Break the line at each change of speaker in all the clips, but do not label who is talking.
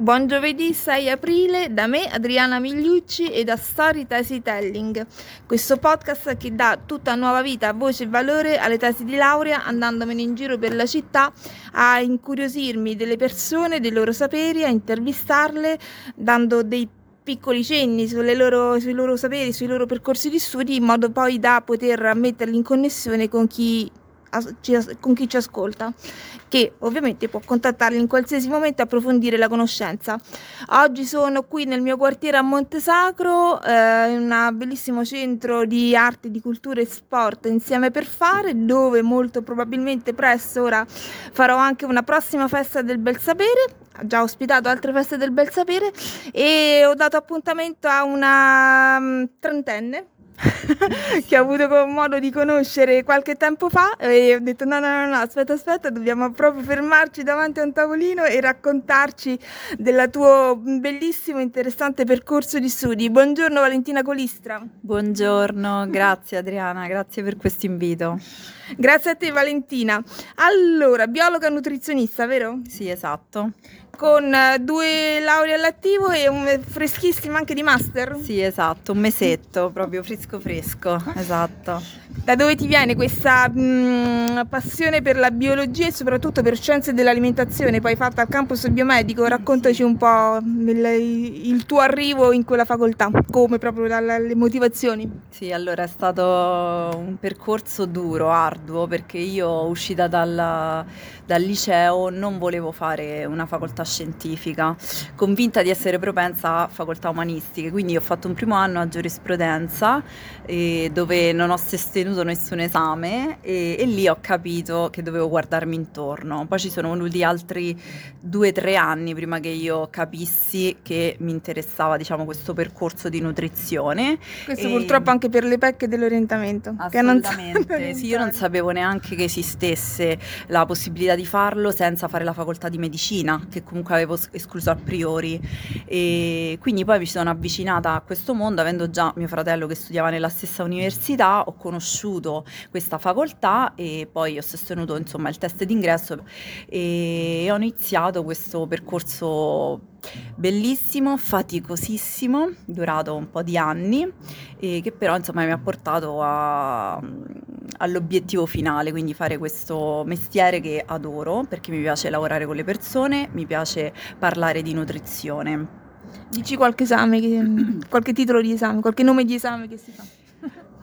Buon giovedì 6 aprile. Da me Adriana Migliucci e da Story Tesi Telling, questo podcast che dà tutta nuova vita, voce e valore alle tesi di laurea andandomene in giro per la città a incuriosirmi delle persone, dei loro saperi, a intervistarle, dando dei piccoli cenni loro, sui loro saperi, sui loro percorsi di studi, in modo poi da poter metterli in connessione con chi con chi ci ascolta, che ovviamente può contattarli in qualsiasi momento e approfondire la conoscenza. Oggi sono qui nel mio quartiere a Montesacro, eh, in un bellissimo centro di arte, di cultura e sport insieme per fare, dove molto probabilmente presto ora farò anche una prossima festa del bel sapere. Ho già ospitato altre feste del bel sapere e ho dato appuntamento a una um, trentenne che ho avuto modo di conoscere qualche tempo fa e ho detto no, no, no, no, aspetta, aspetta, dobbiamo proprio fermarci davanti a un tavolino e raccontarci del tuo bellissimo interessante percorso di studi. Buongiorno Valentina Colistra.
Buongiorno, grazie Adriana, grazie per questo invito.
Grazie a te Valentina. Allora, biologa nutrizionista, vero?
Sì, esatto
con eh, due lauree all'attivo e un freschissimo anche di master?
Sì, esatto, un mesetto, proprio fresco fresco, esatto.
Da dove ti viene questa mh, passione per la biologia e soprattutto per scienze dell'alimentazione, poi fatta al campus biomedico? Raccontaci un po' il, il tuo arrivo in quella facoltà, come proprio la, la, le motivazioni.
Sì, allora è stato un percorso duro, arduo, perché io uscita dal, dal liceo non volevo fare una facoltà scientifica, convinta di essere propensa a facoltà umanistiche, quindi ho fatto un primo anno a giurisprudenza eh, dove non ho sostenuto nessun esame e, e, lì ho capito che dovevo guardarmi intorno. Poi ci sono voluti altri due o tre anni prima che io capissi che mi interessava diciamo, questo percorso di nutrizione.
Questo e... purtroppo anche per le pecche dell'orientamento.
Assolutamente, sì, io non sapevo neanche che esistesse la possibilità di farlo senza fare la facoltà di medicina, che comunque avevo escluso a priori. E quindi poi mi sono avvicinata a questo mondo, avendo già mio fratello che studiava nella stessa università, ho conosciuto questa facoltà e poi ho sostenuto insomma il test d'ingresso e ho iniziato questo percorso bellissimo, faticosissimo, durato un po' di anni che però insomma mi ha portato a, all'obiettivo finale, quindi fare questo mestiere che adoro perché mi piace lavorare con le persone, mi piace parlare di nutrizione.
Dici qualche esame, che, qualche titolo di esame, qualche nome di esame che si fa?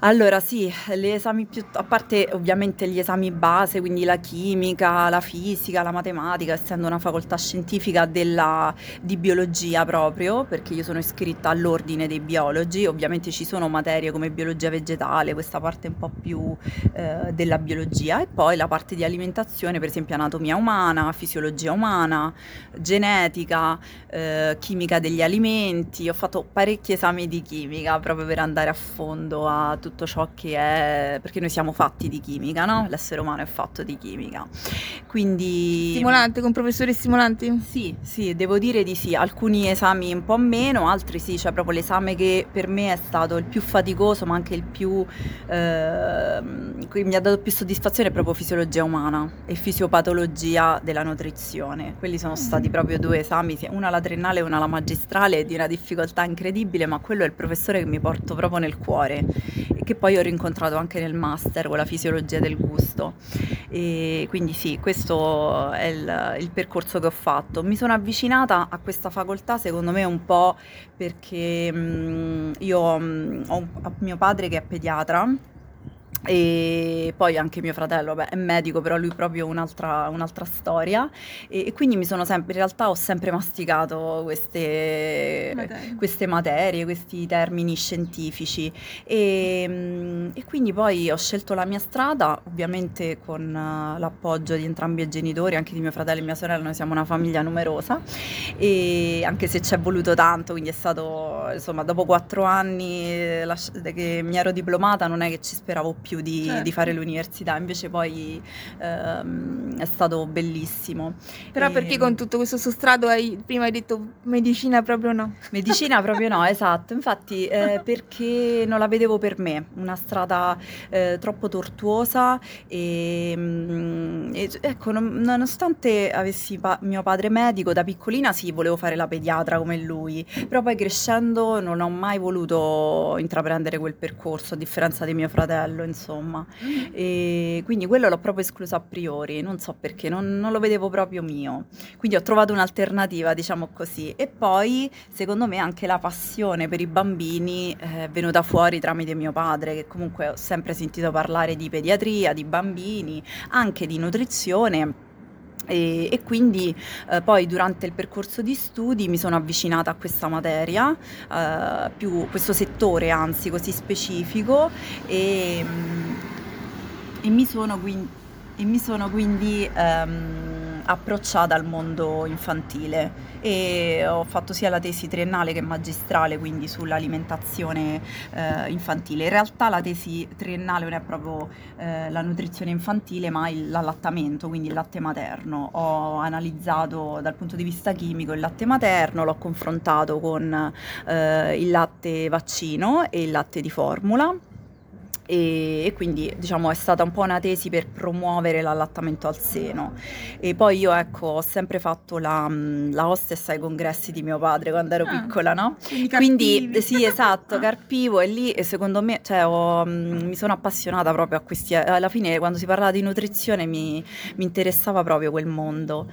Allora sì, gli esami più, a parte ovviamente gli esami base, quindi la chimica, la fisica, la matematica, essendo una facoltà scientifica della, di biologia proprio, perché io sono iscritta all'ordine dei biologi, ovviamente ci sono materie come biologia vegetale, questa parte un po' più eh, della biologia, e poi la parte di alimentazione, per esempio anatomia umana, fisiologia umana, genetica, eh, chimica degli alimenti, ho fatto parecchi esami di chimica proprio per andare a fondo a tutto tutto ciò che è, perché noi siamo fatti di chimica, no? L'essere umano è fatto di chimica. Quindi...
Stimolante, con professori stimolanti?
Sì, sì, devo dire di sì. Alcuni esami un po' meno, altri sì, cioè proprio l'esame che per me è stato il più faticoso, ma anche il più... Eh, mi ha dato più soddisfazione è proprio fisiologia umana e fisiopatologia della nutrizione. Quelli sono stati proprio due esami, una la triennale e una la magistrale, di una difficoltà incredibile, ma quello è il professore che mi porto proprio nel cuore che poi ho rincontrato anche nel master con la fisiologia del gusto. E quindi sì, questo è il, il percorso che ho fatto. Mi sono avvicinata a questa facoltà secondo me un po' perché mh, mm, io mh, mm, ho mio padre che è pediatra e poi anche mio fratello, vabbè, è medico, però lui proprio un'altra, un'altra storia. E, e, quindi mi sono sempre, in realtà ho sempre masticato queste materie, queste materie questi termini scientifici. E, e, quindi poi ho scelto la mia strada, ovviamente con l'appoggio di entrambi i genitori, anche di mio fratello e mia sorella, noi siamo una famiglia numerosa, e anche se ci è voluto tanto, quindi è stato, insomma, dopo quattro anni eh, che mi ero diplomata, non è che ci speravo più più di,
Certo.
di fare l'università, invece poi ehm, è stato bellissimo.
Però
E-
perché con tutto questo sostrato hai prima hai detto medicina proprio no?
Medicina proprio no, esatto, infatti eh, perché non la vedevo per me, una strada eh, troppo tortuosa e, mm, e, ecco, non- nonostante avessi pa- mio padre medico, da piccolina sì, volevo fare la pediatra come lui, però poi crescendo non ho mai voluto intraprendere quel percorso, a differenza di mio fratello, insomma. E quindi quello l'ho proprio escluso a priori, non so perché, non, non lo vedevo proprio mio. Quindi ho trovato un'alternativa, diciamo così. E poi, secondo me, anche la passione per i bambini eh, è venuta fuori tramite mio padre, che comunque ho sempre sentito parlare di pediatria, di bambini, anche di nutrizione. E, e quindi eh, poi durante il percorso di studi mi sono avvicinata a questa materia, eh, più questo settore anzi così specifico e, mm, e mi sono quindi, e mi sono quindi ehm, approcciata al mondo infantile e ho fatto sia la tesi triennale che magistrale, quindi sull'alimentazione eh, infantile. In realtà la tesi triennale non è proprio eh, la nutrizione infantile, ma l'allattamento, quindi il latte materno. Ho analizzato dal punto di vista chimico il latte materno, l'ho confrontato con eh, il latte vaccino e il latte di formula. E, e quindi diciamo è stata un po' una tesi per promuovere l'allattamento al seno e poi io ecco ho sempre fatto la, mm, la hostess ai congressi di mio padre quando ero
Ah,
piccola no?
Quindi,
Quindi sì, esatto, carpivo e lì e secondo me, cioè, ho, mm, mi sono appassionata proprio a questi, alla fine quando si parlava di nutrizione mi, mi interessava proprio quel mondo.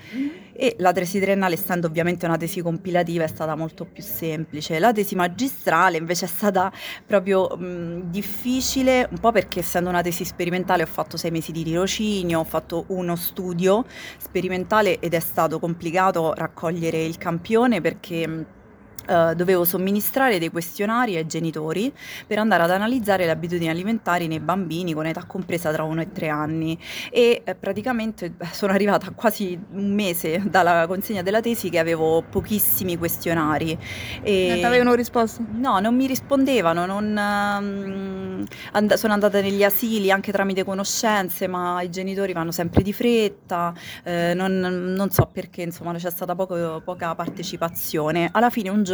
E la tesi triennale, essendo ovviamente una tesi compilativa, è stata molto più semplice. La tesi magistrale invece è stata proprio mh, difficile, un po' perché essendo una tesi sperimentale ho fatto sei mesi di tirocinio, ho fatto uno studio sperimentale ed è stato complicato raccogliere il campione perché... eh, dovevo somministrare dei questionari ai genitori per andare ad analizzare le abitudini alimentari nei bambini con età compresa tra 1 e 3 anni e eh, praticamente beh, sono arrivata quasi un mese dalla consegna della tesi che avevo pochissimi questionari e
Non ti avevano risposto?
No, non mi rispondevano, non, ehm, and- sono andata negli asili anche tramite conoscenze, ma i genitori vanno sempre di fretta, eh, non, non so perché, insomma, c'è stata poco- poca partecipazione. Alla fine un giorno,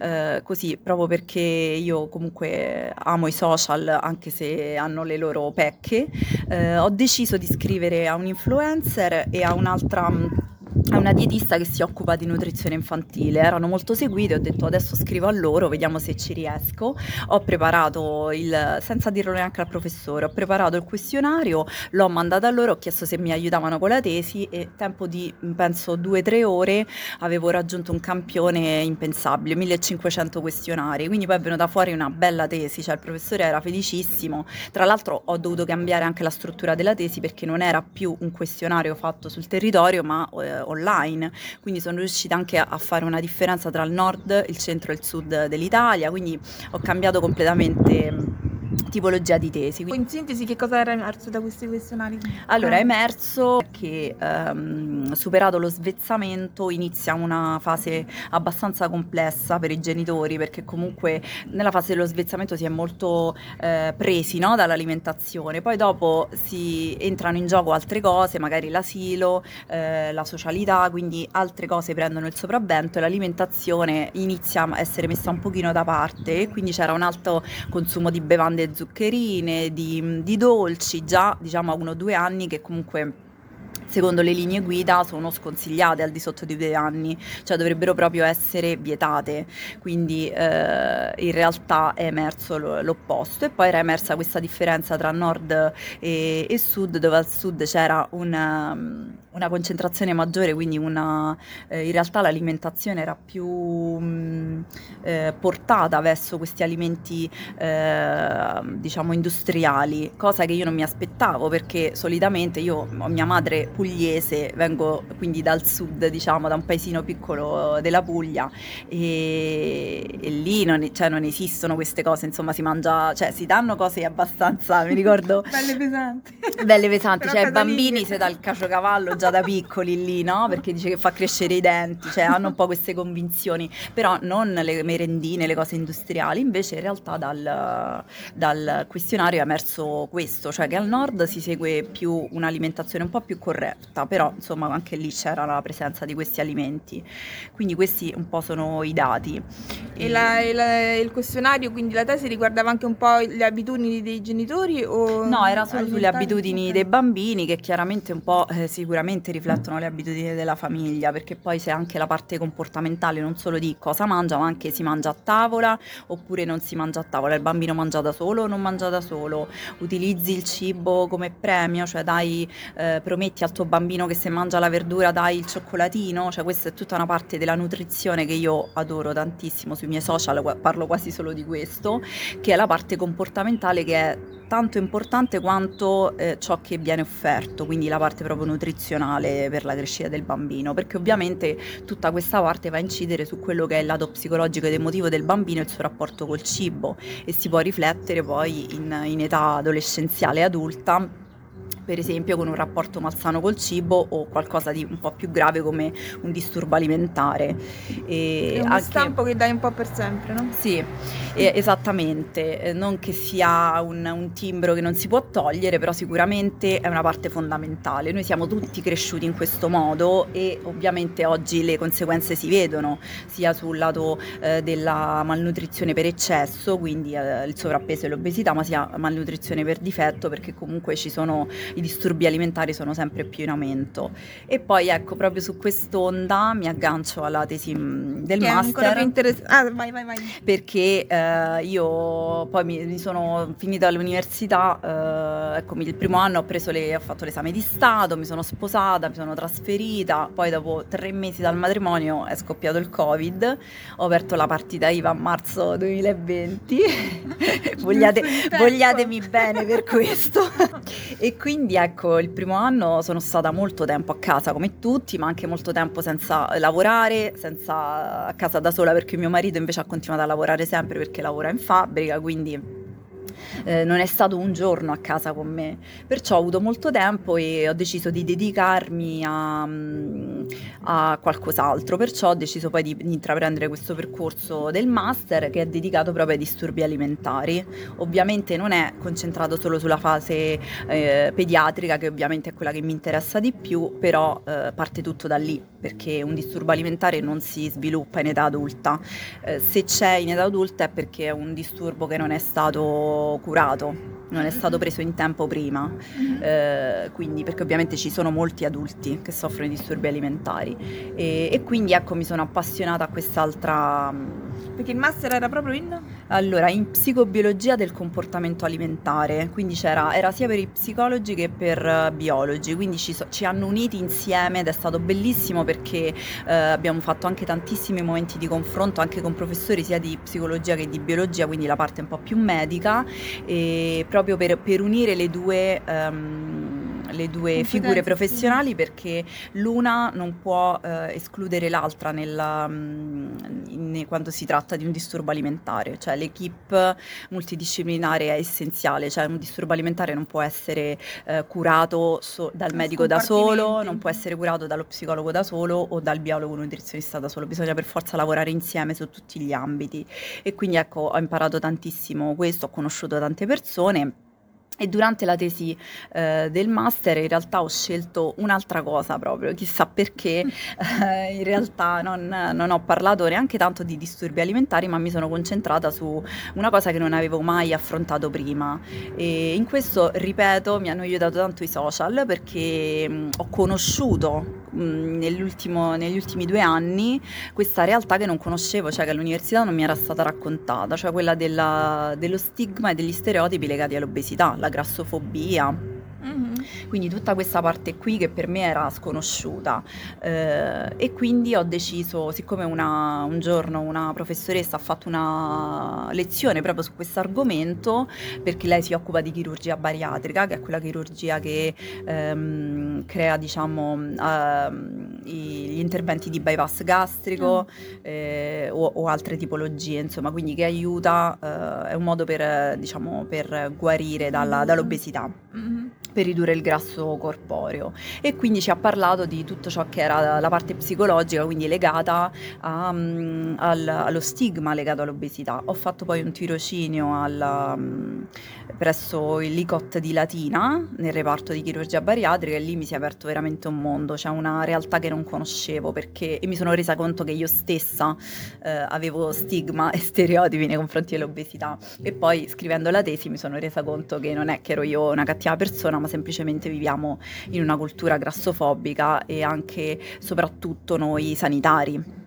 eh, così, proprio perché io comunque amo i social, anche se hanno le loro pecche, eh, ho deciso di scrivere a un influencer e a un'altra... a una dietista che si occupa di nutrizione infantile, erano molto seguite, ho detto adesso scrivo a loro, vediamo se ci riesco. Ho preparato il, senza dirlo neanche al professore, ho preparato il questionario, l'ho mandato a loro, ho chiesto se mi aiutavano con la tesi e tempo di penso due o tre ore avevo raggiunto un campione impensabile, 1500 questionari, quindi poi è venuta fuori una bella tesi, cioè il professore era felicissimo. Tra l'altro ho dovuto cambiare anche la struttura della tesi perché non era più un questionario fatto sul territorio ma eh, online, quindi sono riuscita anche a, fare una differenza tra il nord, il centro e il sud dell'Italia, quindi ho cambiato completamente tipologia di tesi.
In sintesi, che cosa era emerso da questi questionari?
Allora, è emerso che ehm, superato lo svezzamento inizia una fase abbastanza complessa per i genitori perché comunque nella fase dello svezzamento si è molto eh, presi no, dall'alimentazione, poi dopo si entrano in gioco altre cose, magari l'asilo, eh, la socialità, quindi altre cose prendono il sopravvento e l'alimentazione inizia a essere messa un pochino da parte e quindi c'era un alto consumo di bevande zuccherine, di, di dolci, già diciamo a uno o due anni che comunque secondo le linee guida sono sconsigliate al di sotto di due anni, cioè dovrebbero proprio essere vietate, quindi eh, in realtà è emerso lo- l'opposto. E poi era emersa questa differenza tra nord e, e sud, dove al sud c'era una, una concentrazione maggiore, quindi una, eh, in realtà l'alimentazione era più mh, eh, portata verso questi alimenti eh, diciamo industriali, cosa che io non mi aspettavo perché solitamente io, mia madre pugliese, vengo quindi dal sud, diciamo, da un paesino piccolo della Puglia e, e lì non, cioè, non, esistono queste cose, insomma si mangia, cioè si danno cose abbastanza, mi ricordo...
belle pesanti.
Belle pesanti, cioè i bambini si dà il caciocavallo già da piccoli lì, no? Perché dice che fa crescere i denti, cioè hanno un po' queste convinzioni, però non le merendine, le cose industriali, invece in realtà dal, dal questionario è emerso questo, cioè che al nord si segue più un'alimentazione un po' più corretta, però insomma anche lì c'era la presenza di questi alimenti. Quindi questi un po' sono i dati.
E, la, e la, il questionario, quindi la tesi riguardava anche un po' le abitudini dei genitori? O
no, era solo sulle abitudini okay. dei bambini che chiaramente un po' eh, sicuramente riflettono le abitudini della famiglia, perché poi c'è anche la parte comportamentale, non solo di cosa mangia, ma anche si mangia a tavola oppure non si mangia a tavola, il bambino mangia da solo o non mangia da solo, utilizzi il cibo come premio, cioè dai, eh, prometti al tuo bambino che se mangia la verdura dai il cioccolatino, cioè questa è tutta una parte della nutrizione che io adoro tantissimo sui miei social, parlo quasi solo di questo, che è la parte comportamentale che è tanto importante quanto eh, ciò che viene offerto, quindi la parte proprio nutrizionale per la crescita del bambino, perché ovviamente tutta questa parte va a incidere su quello che è il lato psicologico ed emotivo del bambino e il suo rapporto col cibo e si può riflettere poi in, in età adolescenziale e adulta per esempio con un rapporto malsano col cibo o qualcosa di un po' più grave come un disturbo alimentare.
E È un anche... stampo che dai un po' per sempre, no?
Sì, esattamente, eh, non che sia un, un, timbro che non si può togliere, però sicuramente è una parte fondamentale. Noi siamo tutti cresciuti in questo modo e ovviamente oggi le conseguenze si vedono sia sul lato eh, della malnutrizione per eccesso, quindi eh, il sovrappeso e l'obesità, ma sia malnutrizione per difetto perché comunque ci sono i disturbi alimentari sono sempre più in aumento. E poi ecco, proprio su quest'onda mi aggancio alla tesi mm, del che master.
È interess- ah, vai, vai, vai.
Perché eh, io poi mi, mi, sono finita all'università, eh, ecco, il primo anno ho, preso le, ho fatto l'esame di Stato, mi sono sposata, mi sono trasferita, poi dopo tre mesi dal matrimonio è scoppiato il Covid, ho aperto la partita IVA a marzo 2020, Vogliate, vogliatemi bene per questo. e quindi quindi ecco, il primo anno sono stata molto tempo a casa come tutti, ma anche molto tempo senza lavorare, senza a casa da sola perché mio marito invece ha continuato a lavorare sempre perché lavora in fabbrica, quindi eh, non è stato un giorno a casa con me, perciò ho avuto molto tempo e ho deciso di dedicarmi a, mm, a qualcos'altro, perciò ho deciso poi di, intraprendere questo percorso del master che è dedicato proprio ai disturbi alimentari. Ovviamente non è concentrato solo sulla fase eh, pediatrica, che ovviamente è quella che mi interessa di più, però eh, parte tutto da lì, perché un disturbo alimentare non si sviluppa in età adulta. Eh, se c'è in età adulta è perché è un disturbo che non è stato curato, non è stato preso in tempo prima, mm-hmm. eh, quindi perché ovviamente ci sono molti adulti che soffrono di disturbi alimentari e, e quindi ecco mi sono appassionata a quest'altra...
Perché il master era proprio in?
Allora, in psicobiologia del comportamento alimentare, quindi c'era, era sia per i psicologi che per uh, biologi, quindi ci, so, ci, hanno uniti insieme ed è stato bellissimo perché uh, abbiamo fatto anche tantissimi momenti di confronto anche con professori sia di psicologia che di biologia, quindi la parte un po' più medica e proprio per, per unire le due... Um, le due figure professionali perché l'una non può eh, escludere l'altra nella, mm, in, quando si tratta di un disturbo alimentare, cioè l'equipe multidisciplinare è essenziale, cioè un disturbo alimentare non può essere eh, curato so, dal medico da solo, non può essere curato dallo psicologo da solo o dal biologo nutrizionista da solo, bisogna per forza lavorare insieme su tutti gli ambiti. E quindi ecco ho imparato tantissimo questo, ho conosciuto tante persone e durante la tesi eh, del master in realtà ho scelto un'altra cosa proprio, chissà perché eh, in realtà non, non, ho parlato neanche tanto di disturbi alimentari, ma mi sono concentrata su una cosa che non avevo mai affrontato prima. E in questo, ripeto, mi hanno aiutato tanto i social perché mh, ho conosciuto negli ultimi due anni questa realtà che non conoscevo, cioè che all'università non mi era stata raccontata, cioè quella della, dello stigma e degli stereotipi legati all'obesità, la grassofobia. Mm-hmm. Quindi tutta questa parte qui che per me era sconosciuta eh, e quindi ho deciso, siccome una, un giorno una professoressa ha fatto una lezione proprio su questo argomento, perché lei si occupa di chirurgia bariatrica, che è quella chirurgia che ehm, crea diciamo ehm, gli interventi di bypass gastrico mm. eh, o, o, altre tipologie, insomma, quindi che aiuta, eh, è un modo per, diciamo, per guarire dalla, dall'obesità. Mm-hmm per ridurre il grasso corporeo. E quindi ci ha parlato di tutto ciò che era la parte psicologica, quindi legata a, um, al, allo stigma legato all'obesità. Ho fatto poi un tirocinio al, um, presso il LICOT di Latina, nel reparto di chirurgia bariatrica e lì mi si è aperto veramente un mondo, c'è una realtà che non conoscevo perché, mi sono resa conto che io stessa eh, avevo stigma e stereotipi nei confronti dell'obesità. E poi scrivendo la tesi mi sono resa conto che non è che ero io una cattiva persona ma semplicemente viviamo in una cultura grassofobica e anche soprattutto noi sanitari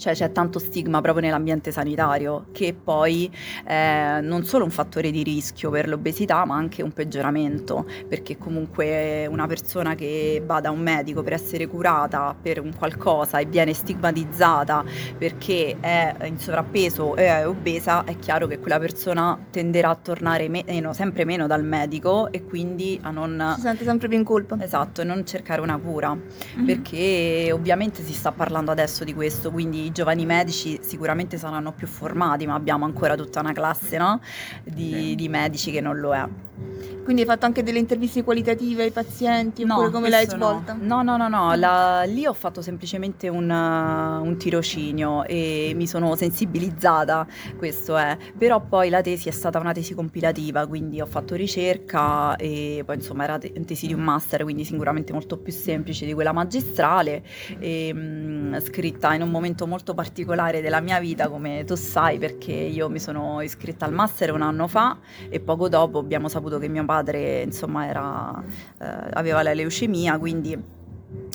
cioè c'è tanto stigma proprio nell'ambiente sanitario che poi è eh, non solo un fattore di rischio per l'obesità ma anche un peggioramento perché comunque una persona che va da un medico per essere curata per un qualcosa e viene stigmatizzata perché è in sovrappeso e è obesa è chiaro che quella persona tenderà a tornare meno, sempre meno dal medico e quindi a non...
Si sente sempre più in colpa.
Esatto, e non cercare una cura mm-hmm. perché ovviamente si sta parlando adesso di questo quindi i giovani medici sicuramente saranno più formati, ma abbiamo ancora tutta una classe no? di, di medici che non lo è.
Quindi hai fatto anche delle interviste qualitative ai pazienti oppure
no,
come l'hai svolta?
No, no, no, no, la, lì ho fatto semplicemente un, uh, un, tirocinio e mi sono sensibilizzata, questo è, però poi la tesi è stata una tesi compilativa, quindi ho fatto ricerca e poi insomma era te- tesi di un master, quindi sicuramente molto più semplice di quella magistrale, e, mh, mm, scritta in un momento molto particolare della mia vita, come tu sai, perché io mi sono iscritta al master un anno fa e poco dopo abbiamo saputo che mio padre insomma era, eh, aveva la leucemia, quindi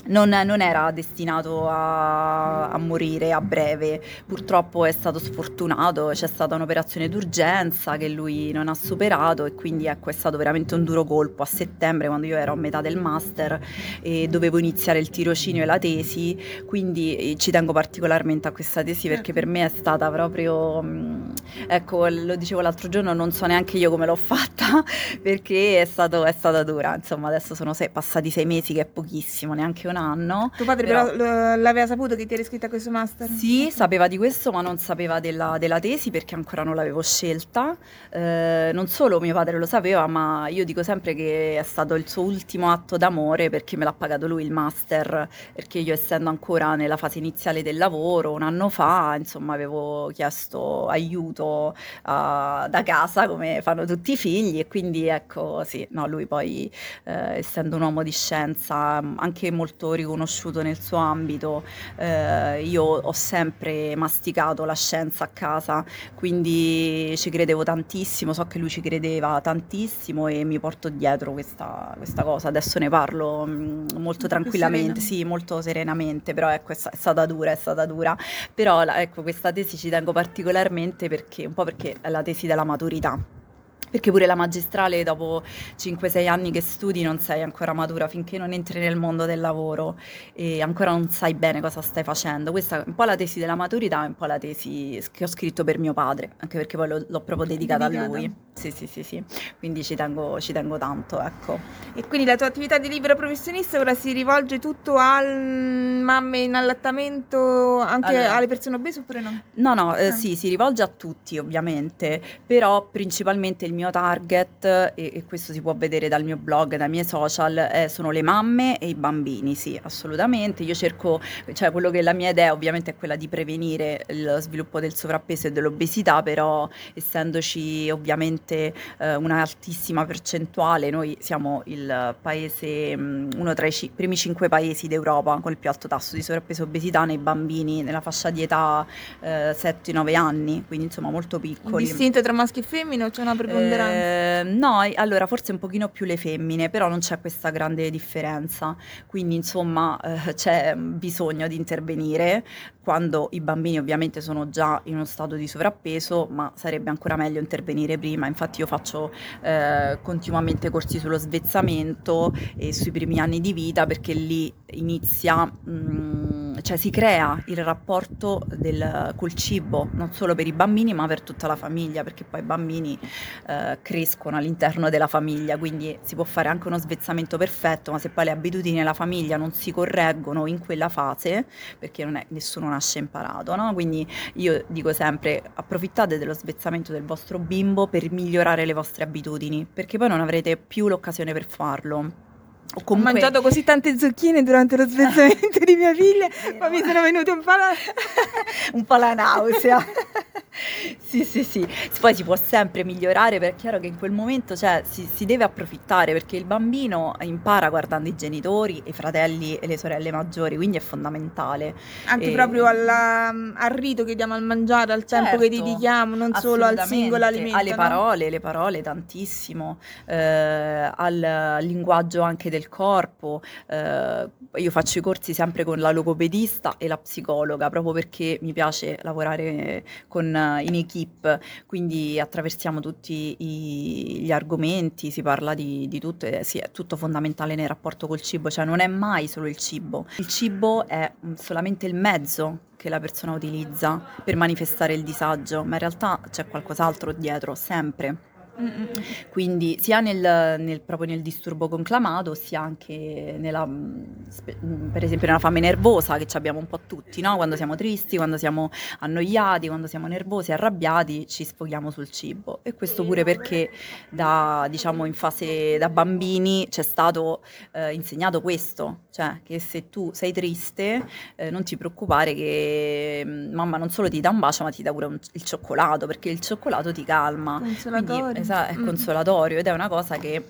non, non, era destinato a, a, morire a breve, purtroppo è stato sfortunato, c'è stata un'operazione d'urgenza che lui non ha superato e quindi ecco è stato veramente un duro colpo a settembre quando io ero a metà del master e dovevo iniziare il tirocinio e la tesi, quindi eh, ci tengo particolarmente a questa tesi perché per me è stata proprio, mm, ecco lo dicevo l'altro giorno, non so neanche io come l'ho fatta perché è, stato, è stata dura, insomma adesso sono sei, passati sei mesi che è pochissimo, neanche un un anno.
Tuo padre però, però l'aveva saputo che ti eri iscritta a questo master?
Sì, sapeva di questo, ma non sapeva della, della tesi perché ancora non l'avevo scelta. Eh, non solo mio padre lo sapeva, ma io dico sempre che è stato il suo ultimo atto d'amore perché me l'ha pagato lui il master, perché io essendo ancora nella fase iniziale del lavoro, un anno fa, insomma, avevo chiesto aiuto uh, da casa come fanno tutti i figli e quindi ecco, sì, no, lui poi eh, essendo un uomo di scienza anche molto molto riconosciuto nel suo ambito. Eh, io ho sempre masticato la scienza a casa, quindi ci credevo tantissimo, so che lui ci credeva tantissimo e mi porto dietro questa, questa cosa. Adesso ne parlo mh, mm, molto tranquillamente, sì, molto serenamente, però ecco, è, è, stata dura, è stata dura. Però ecco, questa tesi ci tengo particolarmente perché, un po' perché è la tesi della maturità perché pure la magistrale dopo 5-6 anni che studi non sei ancora matura finché non entri nel mondo del lavoro e ancora non sai bene cosa stai facendo. Questa è un po' la tesi della maturità e un po' la tesi che ho scritto per mio padre, anche perché poi l'ho, l'ho proprio dedicata, a lui. Sì, sì, sì, sì. Quindi ci tengo, ci tengo tanto, ecco.
E quindi la tua attività di libero professionista ora si rivolge tutto al mamme in allattamento, anche allora, alle persone obese oppure no?
No, no, eh, ah. sì, si rivolge a tutti ovviamente, però principalmente il mio mio target, e, e, questo si può vedere dal mio blog, dai miei social, eh, sono le mamme e i bambini, sì, assolutamente. Io cerco, cioè quello che la mia idea ovviamente è quella di prevenire lo sviluppo del sovrappeso e dell'obesità, però essendoci ovviamente eh, un'altissima percentuale, noi siamo il paese, mm, uno tra i c- primi cinque paesi d'Europa con il più alto tasso di sovrappeso e obesità nei bambini nella fascia di età eh, 7-9 anni, quindi insomma molto piccoli.
Distinto tra maschi e femmine o c'è una preponderanza?
Eh, no, allora forse un pochino più le femmine, però non c'è questa grande differenza. Quindi insomma eh, c'è bisogno di intervenire quando i bambini ovviamente sono già in uno stato di sovrappeso, ma sarebbe ancora meglio intervenire prima infatti io faccio eh, continuamente corsi sullo svezzamento e sui primi anni di vita perché lì inizia... Mh, mm, cioè si crea il rapporto del, col cibo, non solo per i bambini ma per tutta la famiglia, perché poi i bambini eh, crescono all'interno della famiglia, quindi si può fare anche uno svezzamento perfetto, ma se poi le abitudini della famiglia non si correggono in quella fase, perché è, nessuno nasce imparato, no? quindi io dico sempre approfittate dello svezzamento del vostro bimbo per migliorare le vostre abitudini, perché poi non avrete più l'occasione per farlo.
Ho comunque... mangiato così tante zucchine durante lo svezzamento di mia figlia, ma mi sono venute un po' la,
un po' la nausea. sì, sì, sì. Poi si può sempre migliorare perché è chiaro che in quel momento cioè, si, si, deve approfittare perché il bambino impara guardando i genitori, i fratelli e le sorelle maggiori, quindi è fondamentale.
Anche e... proprio alla, al rito che diamo al mangiare, al tempo certo, che dedichiamo, non solo al singolo alimento.
Alle parole, le parole tantissimo, eh, al linguaggio anche del corpo. Eh, io faccio i corsi sempre con la logopedista e la psicologa proprio perché mi piace lavorare con in equip, quindi attraversiamo tutti i, gli argomenti, si parla di, di tutto, e sì, è tutto fondamentale nel rapporto col cibo, cioè non è mai solo il cibo, il cibo è mm, solamente il mezzo che la persona utilizza per manifestare il disagio, ma in realtà c'è qualcos'altro dietro, sempre. Quindi sia nel, nel, proprio nel disturbo conclamato, sia anche nella, per esempio nella fame nervosa che abbiamo un po' tutti, no? quando siamo tristi, quando siamo annoiati, quando siamo nervosi, arrabbiati, ci sfoghiamo sul cibo. E questo pure perché da, diciamo, in fase da bambini ci è stato eh, insegnato questo, cioè che se tu sei triste eh, non ti preoccupare che mm, mamma non solo ti dà un bacio ma ti dà pure un, il cioccolato perché il cioccolato ti calma. Quindi, esatto, è mm. consolatorio ed è una cosa che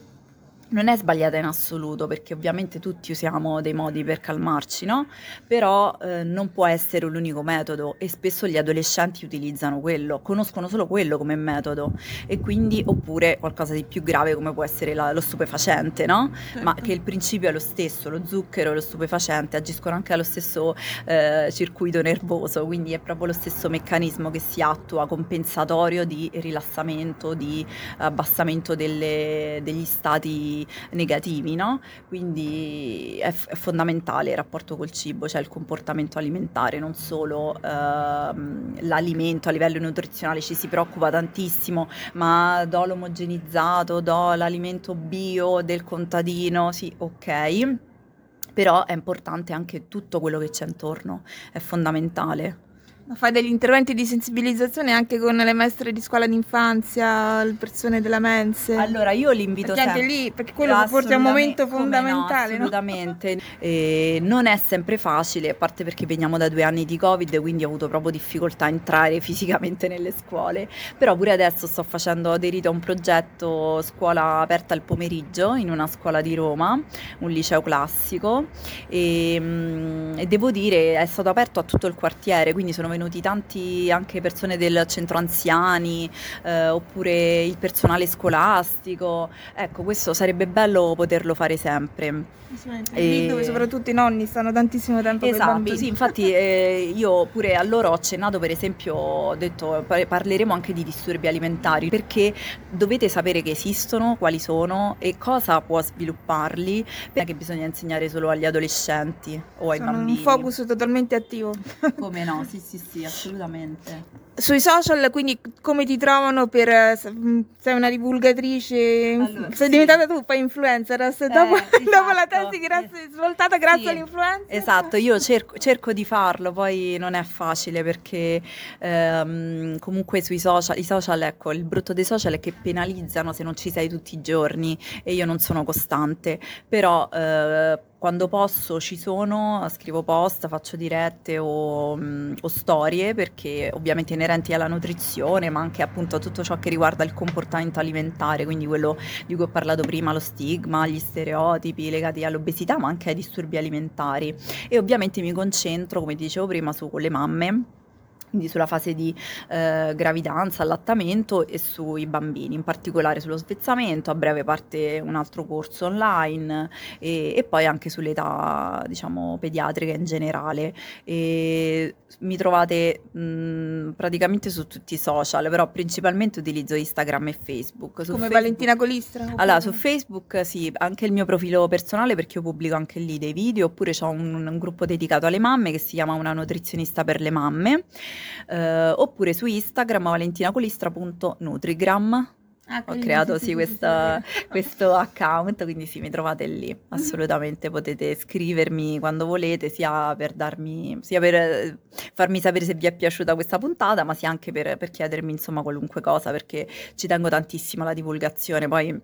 non è sbagliata in assoluto perché ovviamente tutti usiamo dei modi per calmarci, no? Però eh, non può essere l'unico metodo e spesso gli adolescenti utilizzano quello, conoscono solo quello come metodo e quindi oppure qualcosa di più grave come può essere la, lo stupefacente, no? Certo. Ma che il principio è lo stesso, lo zucchero e lo stupefacente agiscono anche allo stesso eh, circuito nervoso, quindi è proprio lo stesso meccanismo che si attua compensatorio di rilassamento, di abbassamento delle, degli stati negativi, no? Quindi è, f- è, fondamentale il rapporto col cibo, cioè il comportamento alimentare, non solo ehm, l'alimento a livello nutrizionale ci si preoccupa tantissimo, ma do l'omogenizzato, do l'alimento bio del contadino, sì, ok. Però è importante anche tutto quello che c'è intorno, è fondamentale.
Fai degli interventi di sensibilizzazione anche con le maestre di scuola d'infanzia, le persone della mense?
Allora io li invito
perché
sempre.
lì, perché quello forse è un momento fondamentale.
No, assolutamente. No? E non è sempre facile, a parte perché veniamo da due anni di Covid, quindi ho avuto proprio difficoltà a entrare fisicamente nelle scuole. Però pure adesso sto facendo aderito a un progetto scuola aperta al pomeriggio in una scuola di Roma, un liceo classico. E, mm, e devo dire, è stato aperto a tutto il quartiere, quindi sono venuti tanti anche persone del centro anziani eh, oppure il personale scolastico. Ecco, questo sarebbe bello poterlo fare sempre.
E... dove soprattutto i nonni stanno tantissimo tempo
esatto, sì, infatti eh, io pure a loro ho accennato per esempio, ho detto parleremo anche di disturbi alimentari perché dovete sapere che esistono, quali sono e cosa può svilupparli, non è che bisogna insegnare solo agli adolescenti o ai
sono
bambini.
un focus totalmente attivo.
Come no, sì sì sì, assolutamente.
Sui social, quindi come ti trovano per... Mm, sei una divulgatrice, allora, sei sì. diventata tu poi influencer, eh, dopo, esatto, dopo, la esatto. tesi grazie, svoltata grazie sì, all'influencer.
Esatto, io cerco, cerco, di farlo, poi non è facile perché ehm, comunque sui social, i social, ecco, il brutto dei social è che penalizzano se non ci sei tutti i giorni e io non sono costante, però... Eh, quando posso ci sono, scrivo post, faccio dirette o, mm, o, storie perché ovviamente inerenti alla nutrizione ma anche appunto a tutto ciò che riguarda il comportamento alimentare, quindi quello di cui ho parlato prima, lo stigma, gli stereotipi legati all'obesità ma anche ai disturbi alimentari. E ovviamente mi concentro come dicevo prima su con le mamme quindi sulla fase di eh, gravidanza, allattamento e sui bambini, in particolare sullo svezzamento, a breve parte un altro corso online e, e poi anche sull'età diciamo pediatrica in generale. E mi trovate mh, praticamente su tutti i social, però principalmente utilizzo Instagram e Facebook.
Su Come Facebook, Valentina Colistra?
Allora, su Facebook sì, anche il mio profilo personale perché io pubblico anche lì dei video, oppure ho un, un gruppo dedicato alle mamme che si chiama Una nutrizionista per le mamme eh, oppure su Instagram valentinacolistra.nutrigram. Ah, Ho creato sì, questa, questo account, quindi sì, mi trovate lì, mhm. assolutamente potete scrivermi quando volete, sia per darmi, sia per eh, farmi sapere se vi è piaciuta questa puntata, ma sia anche per, per chiedermi insomma qualunque cosa, perché ci tengo tantissimo alla divulgazione, poi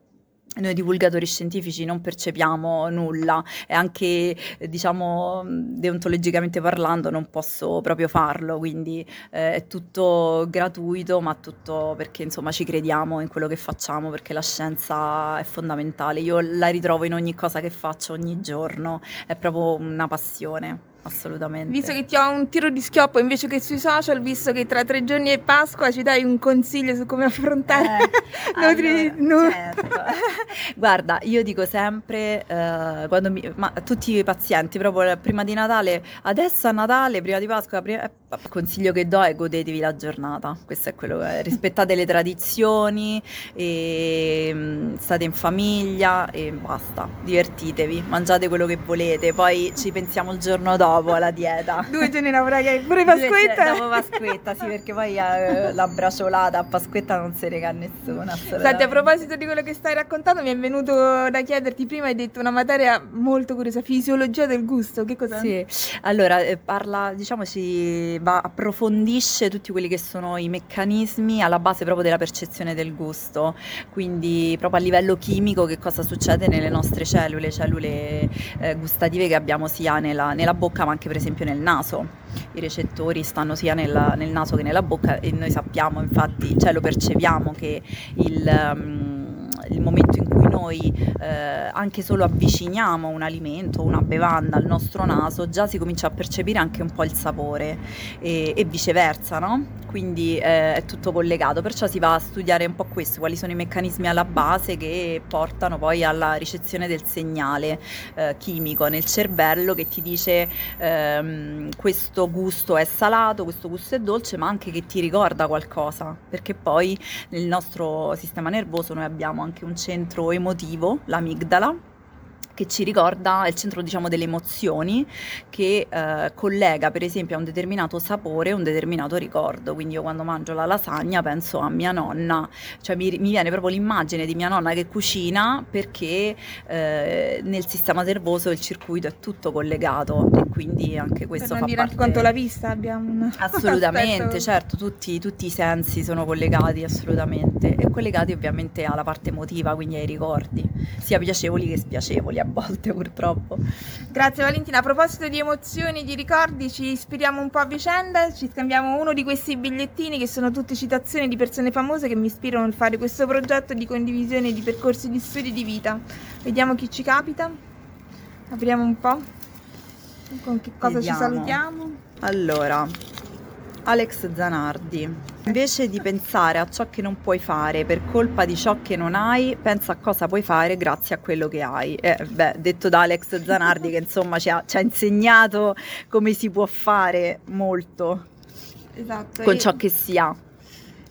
noi divulgatori scientifici non percepiamo nulla e anche diciamo deontologicamente parlando non posso proprio farlo quindi eh, è tutto gratuito ma tutto perché insomma ci crediamo in quello che facciamo perché la scienza è fondamentale. Io la ritrovo in ogni cosa che faccio ogni giorno. È proprio una passione assolutamente.
Visto che ti ho un tiro di schioppo invece che sui social, visto che tra tre giorni è Pasqua, ci dai un consiglio su come affrontare
eh, nutri- allora, nu- certo. Guarda, io dico sempre, eh, quando mi, ma tutti i pazienti, proprio prima di Natale, adesso a Natale, prima di Pasqua, prima, eh, il consiglio che do è godetevi la giornata, questo è quello, eh, rispettate le tradizioni, e, mh, mm, state in famiglia e basta, divertitevi, mangiate quello che volete, poi ci pensiamo il giorno dopo dopo la dieta.
Due giorni lavorai pure Pasquetta?
Dopo Pasquetta, sì, perché poi eh, la braciolata a Pasquetta non si rega a nessuno.
Senti, a proposito di quello che stai raccontando, mi è venuto da chiederti prima, hai detto una materia molto curiosa, fisiologia del gusto, che cos'è?
Sì, allora eh, parla, diciamo, si va, approfondisce tutti quelli che sono i meccanismi alla base proprio della percezione del gusto, quindi proprio a livello chimico che cosa succede nelle nostre cellule, cellule eh, gustative che abbiamo sia nella, nella bocca bocca ma anche per esempio nel naso. I recettori stanno sia nella, nel naso che nella bocca e noi sappiamo infatti, cioè lo percepiamo che il... Um, il momento in cui noi eh, anche solo avviciniamo un alimento, una bevanda al nostro naso, già si comincia a percepire anche un po' il sapore e, e viceversa, no? Quindi eh, è tutto collegato, perciò si va a studiare un po' questo, quali sono i meccanismi alla base che portano poi alla ricezione del segnale eh, chimico nel cervello che ti dice ehm, questo gusto è salato, questo gusto è dolce, ma anche che ti ricorda qualcosa, perché poi nel nostro sistema nervoso noi abbiamo anche un centro emotivo, l'amigdala, che ci ricorda, è il centro diciamo delle emozioni che eh, collega per esempio a un determinato sapore un determinato ricordo, quindi io quando mangio la lasagna penso a mia nonna, cioè mi, mi viene proprio l'immagine di mia nonna che cucina perché eh, nel sistema nervoso il circuito è tutto collegato e quindi anche questo per
fa
dire
parte... quanto la vista abbiamo
assolutamente, certo, tutti, tutti i sensi sono collegati assolutamente. E collegati ovviamente alla parte emotiva, quindi ai ricordi, sia piacevoli che spiacevoli a volte purtroppo.
Grazie Valentina, a proposito di emozioni, di ricordi, ci ispiriamo un po' a vicenda, ci scambiamo uno di questi bigliettini che sono tutte citazioni di persone famose che mi ispirano a fare questo progetto di condivisione di percorsi di studi di vita. Vediamo chi ci capita. Apriamo un po'. Con che cosa Vediamo. ci salutiamo?
Allora, Alex Zanardi. Invece di pensare a ciò che non puoi fare per colpa di ciò che non hai, pensa a cosa puoi fare grazie a quello che hai. Eh, beh, detto da Alex Zanardi che insomma ci ha, ci ha insegnato come si può fare molto esatto, con io... ciò che si ha.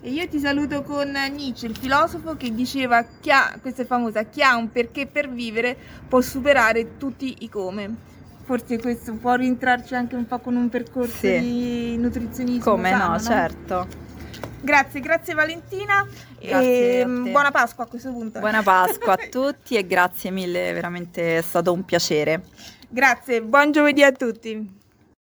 E io ti saluto con Nietzsche, il filosofo che diceva, chi ha, questa è famosa, chi ha un perché per vivere può superare tutti i come forse questo può rientrarci anche un po' con un percorso sì. di nutrizionismo.
Come sano, no, no, certo.
Grazie, grazie Valentina grazie e buona Pasqua a questo punto.
Buona Pasqua a tutti e grazie mille, veramente è stato un piacere.
Grazie, buon giovedì a tutti.